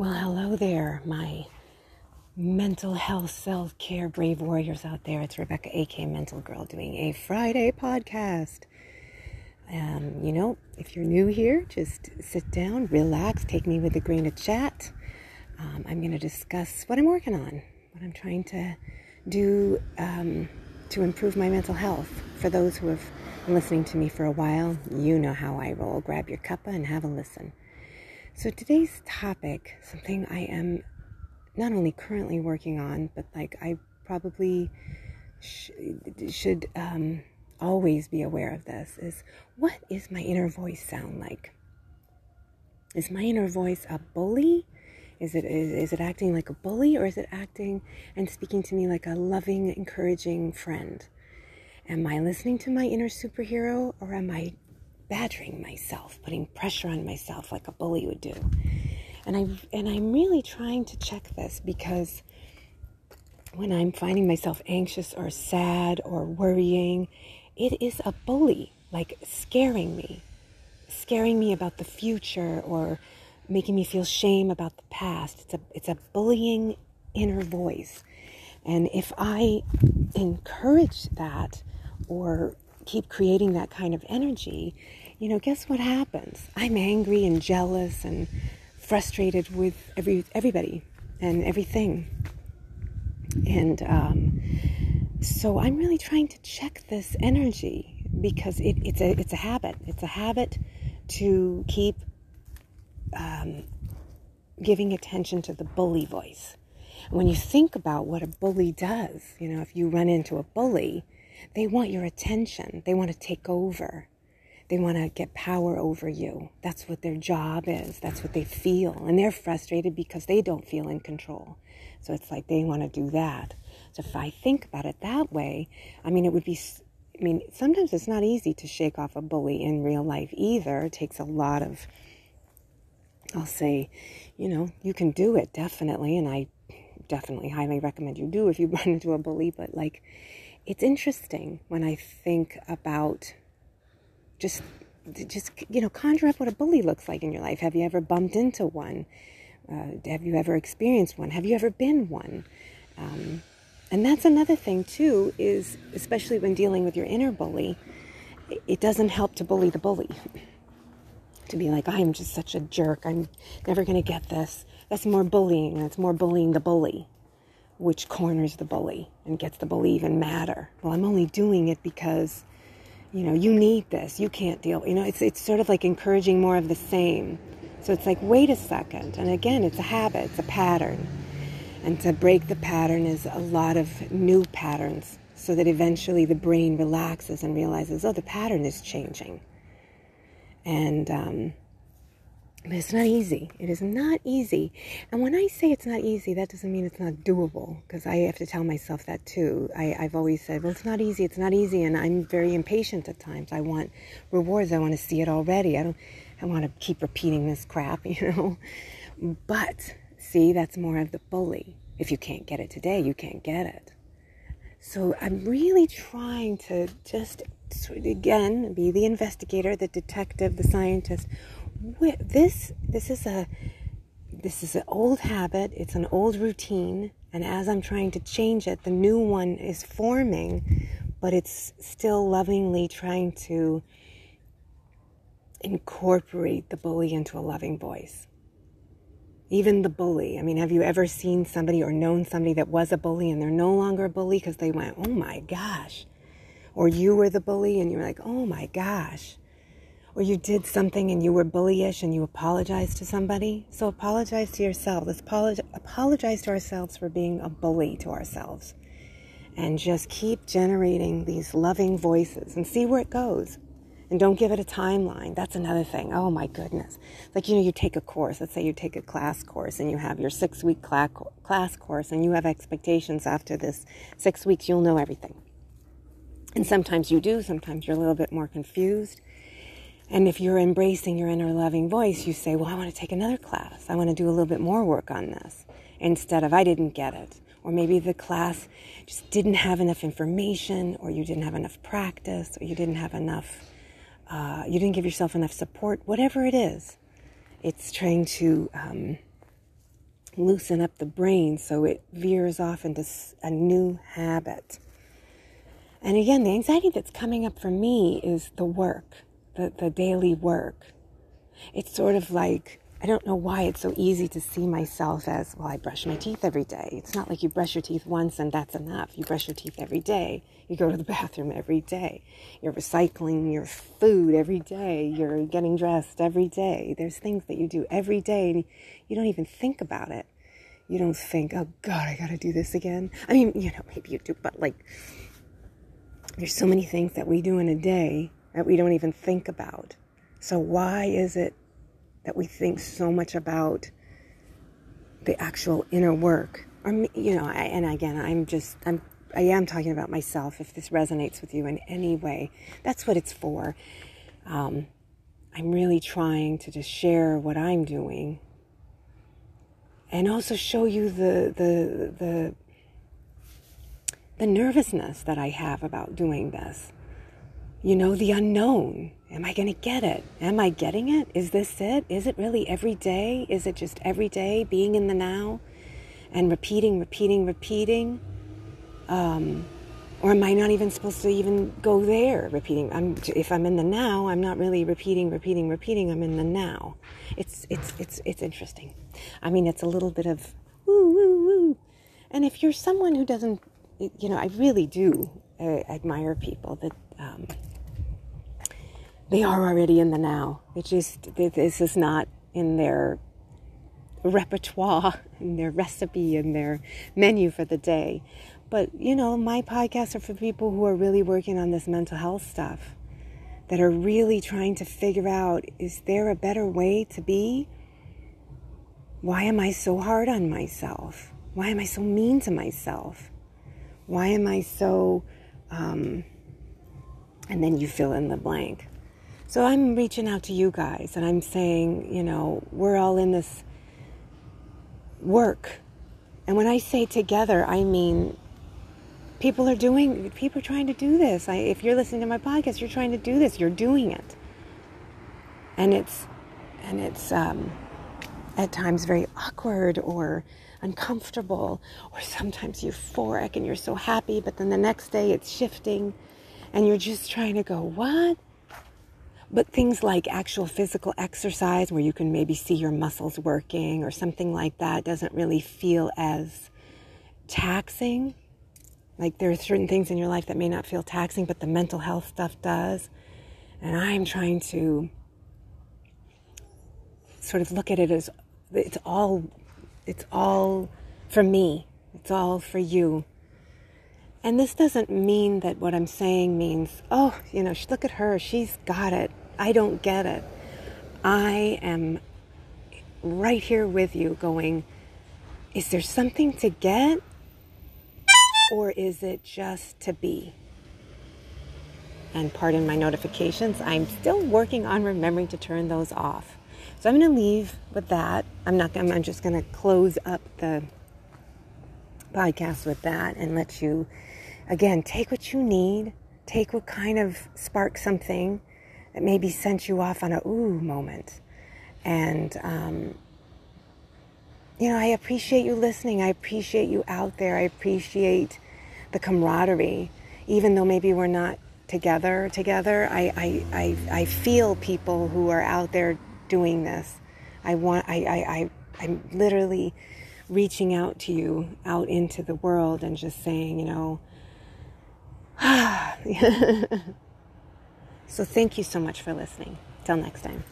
Well, hello there, my mental health self care brave warriors out there. It's Rebecca, aka Mental Girl, doing a Friday podcast. Um, you know, if you're new here, just sit down, relax, take me with a grain of chat. Um, I'm going to discuss what I'm working on, what I'm trying to do um, to improve my mental health. For those who have been listening to me for a while, you know how I roll. Grab your cuppa and have a listen. So today's topic, something I am not only currently working on, but like I probably sh- should um, always be aware of this, is what is my inner voice sound like? Is my inner voice a bully? Is it is, is it acting like a bully or is it acting and speaking to me like a loving, encouraging friend? Am I listening to my inner superhero or am I badgering myself, putting pressure on myself like a bully would do. And I and I'm really trying to check this because when I'm finding myself anxious or sad or worrying, it is a bully, like scaring me, scaring me about the future or making me feel shame about the past. It's a it's a bullying inner voice. And if I encourage that or keep creating that kind of energy, you know, guess what happens? I'm angry and jealous and frustrated with every everybody and everything. And um, so I'm really trying to check this energy because it, it's a it's a habit. It's a habit to keep um, giving attention to the bully voice. when you think about what a bully does, you know, if you run into a bully, they want your attention. They want to take over. They want to get power over you. That's what their job is. That's what they feel. And they're frustrated because they don't feel in control. So it's like they want to do that. So if I think about it that way, I mean, it would be, I mean, sometimes it's not easy to shake off a bully in real life either. It takes a lot of, I'll say, you know, you can do it definitely. And I definitely highly recommend you do if you run into a bully. But like, it's interesting when I think about just just you know conjure up what a bully looks like in your life. Have you ever bumped into one? Uh, have you ever experienced one? Have you ever been one? Um, and that's another thing too is especially when dealing with your inner bully it doesn't help to bully the bully. To be like i'm just such a jerk. I'm never going to get this. That's more bullying. That's more bullying the bully which corners the bully and gets the bully even madder. Well i'm only doing it because you know, you need this. You can't deal. You know, it's it's sort of like encouraging more of the same. So it's like, wait a second. And again, it's a habit, it's a pattern. And to break the pattern is a lot of new patterns so that eventually the brain relaxes and realizes, oh, the pattern is changing. And um, but it's not easy. It is not easy. And when I say it's not easy, that doesn't mean it's not doable, because I have to tell myself that too. I, have always said, well, it's not easy, it's not easy. And I'm very impatient at times. I want rewards, I want to see it already. I don't, I want to keep repeating this crap, you know. But see, that's more of the bully. If you can't get it today, you can't get it. So I'm really trying to just, again, be the investigator, the detective, the scientist this this is a this is an old habit. It's an old routine. And as i'm trying to change it the new one is forming but it's still lovingly trying to incorporate the bully into a loving voice. Even the bully. I mean have you ever seen somebody or known somebody that was a bully and they're no longer a bully because they went oh my gosh. Or you were the bully and you're like oh my gosh or you did something and you were bullyish and you apologized to somebody. So apologize to yourself. Let's apologize to ourselves for being a bully to ourselves. And just keep generating these loving voices and see where it goes. And don't give it a timeline. That's another thing. Oh my goodness. Like, you know, you take a course. Let's say you take a class course and you have your six week class course and you have expectations after this six weeks, you'll know everything. And sometimes you do, sometimes you're a little bit more confused. And if you're embracing your inner loving voice, you say, Well, I want to take another class. I want to do a little bit more work on this instead of I didn't get it. Or maybe the class just didn't have enough information, or you didn't have enough practice, or you didn't have enough, uh, you didn't give yourself enough support, whatever it is. It's trying to um, loosen up the brain so it veers off into a new habit. And again, the anxiety that's coming up for me is the work, the, the daily work. It's sort of like I don't know why it's so easy to see myself as, well, I brush my teeth every day. It's not like you brush your teeth once and that's enough. You brush your teeth every day. You go to the bathroom every day. You're recycling your food every day. You're getting dressed every day. There's things that you do every day. And you don't even think about it. You don't think, oh God, I got to do this again. I mean, you know, maybe you do, but like, there's so many things that we do in a day that we don't even think about. So why is it that we think so much about the actual inner work? Or you know I, and again i'm just i'm i am talking about myself if this resonates with you in any way. That's what it's for. Um, i'm really trying to just share what i'm doing and also show you the the the the nervousness that i have about doing this you know the unknown Am I going to get it? Am I getting it? Is this it? Is it really every day? Is it just every day being in the now and repeating, repeating, repeating? Um, or am I not even supposed to even go there repeating? I'm, if I'm in the now, I'm not really repeating, repeating, repeating. I'm in the now. It's, it's, it's, it's interesting. I mean, it's a little bit of woo, woo, woo. And if you're someone who doesn't, you know, I really do uh, admire people that, um, they are already in the now. It just, this is not in their repertoire, in their recipe, in their menu for the day. But, you know, my podcasts are for people who are really working on this mental health stuff, that are really trying to figure out is there a better way to be? Why am I so hard on myself? Why am I so mean to myself? Why am I so, um, and then you fill in the blank. So I'm reaching out to you guys and I'm saying, you know, we're all in this work. And when I say together, I mean people are doing people are trying to do this. I, if you're listening to my podcast, you're trying to do this. You're doing it. And it's and it's um, at times very awkward or uncomfortable or sometimes euphoric and you're so happy, but then the next day it's shifting and you're just trying to go, "What? But things like actual physical exercise where you can maybe see your muscles working or something like that doesn't really feel as taxing. Like there are certain things in your life that may not feel taxing, but the mental health stuff does. And I'm trying to sort of look at it as it's all it's all for me. It's all for you. And this doesn't mean that what I'm saying means, oh, you know, look at her, she's got it. I don't get it. I am right here with you going, is there something to get? Or is it just to be? And pardon my notifications, I'm still working on remembering to turn those off. So I'm going to leave with that. I'm not. I'm just going to close up the podcast with that and let you, again, take what you need. Take what kind of sparks something that maybe sent you off on a ooh moment. And, um, you know, I appreciate you listening. I appreciate you out there. I appreciate the camaraderie. Even though maybe we're not together together, I, I, I, I feel people who are out there doing this. I want, I, I, I, I'm literally reaching out to you out into the world and just saying, you know, So thank you so much for listening. Till next time.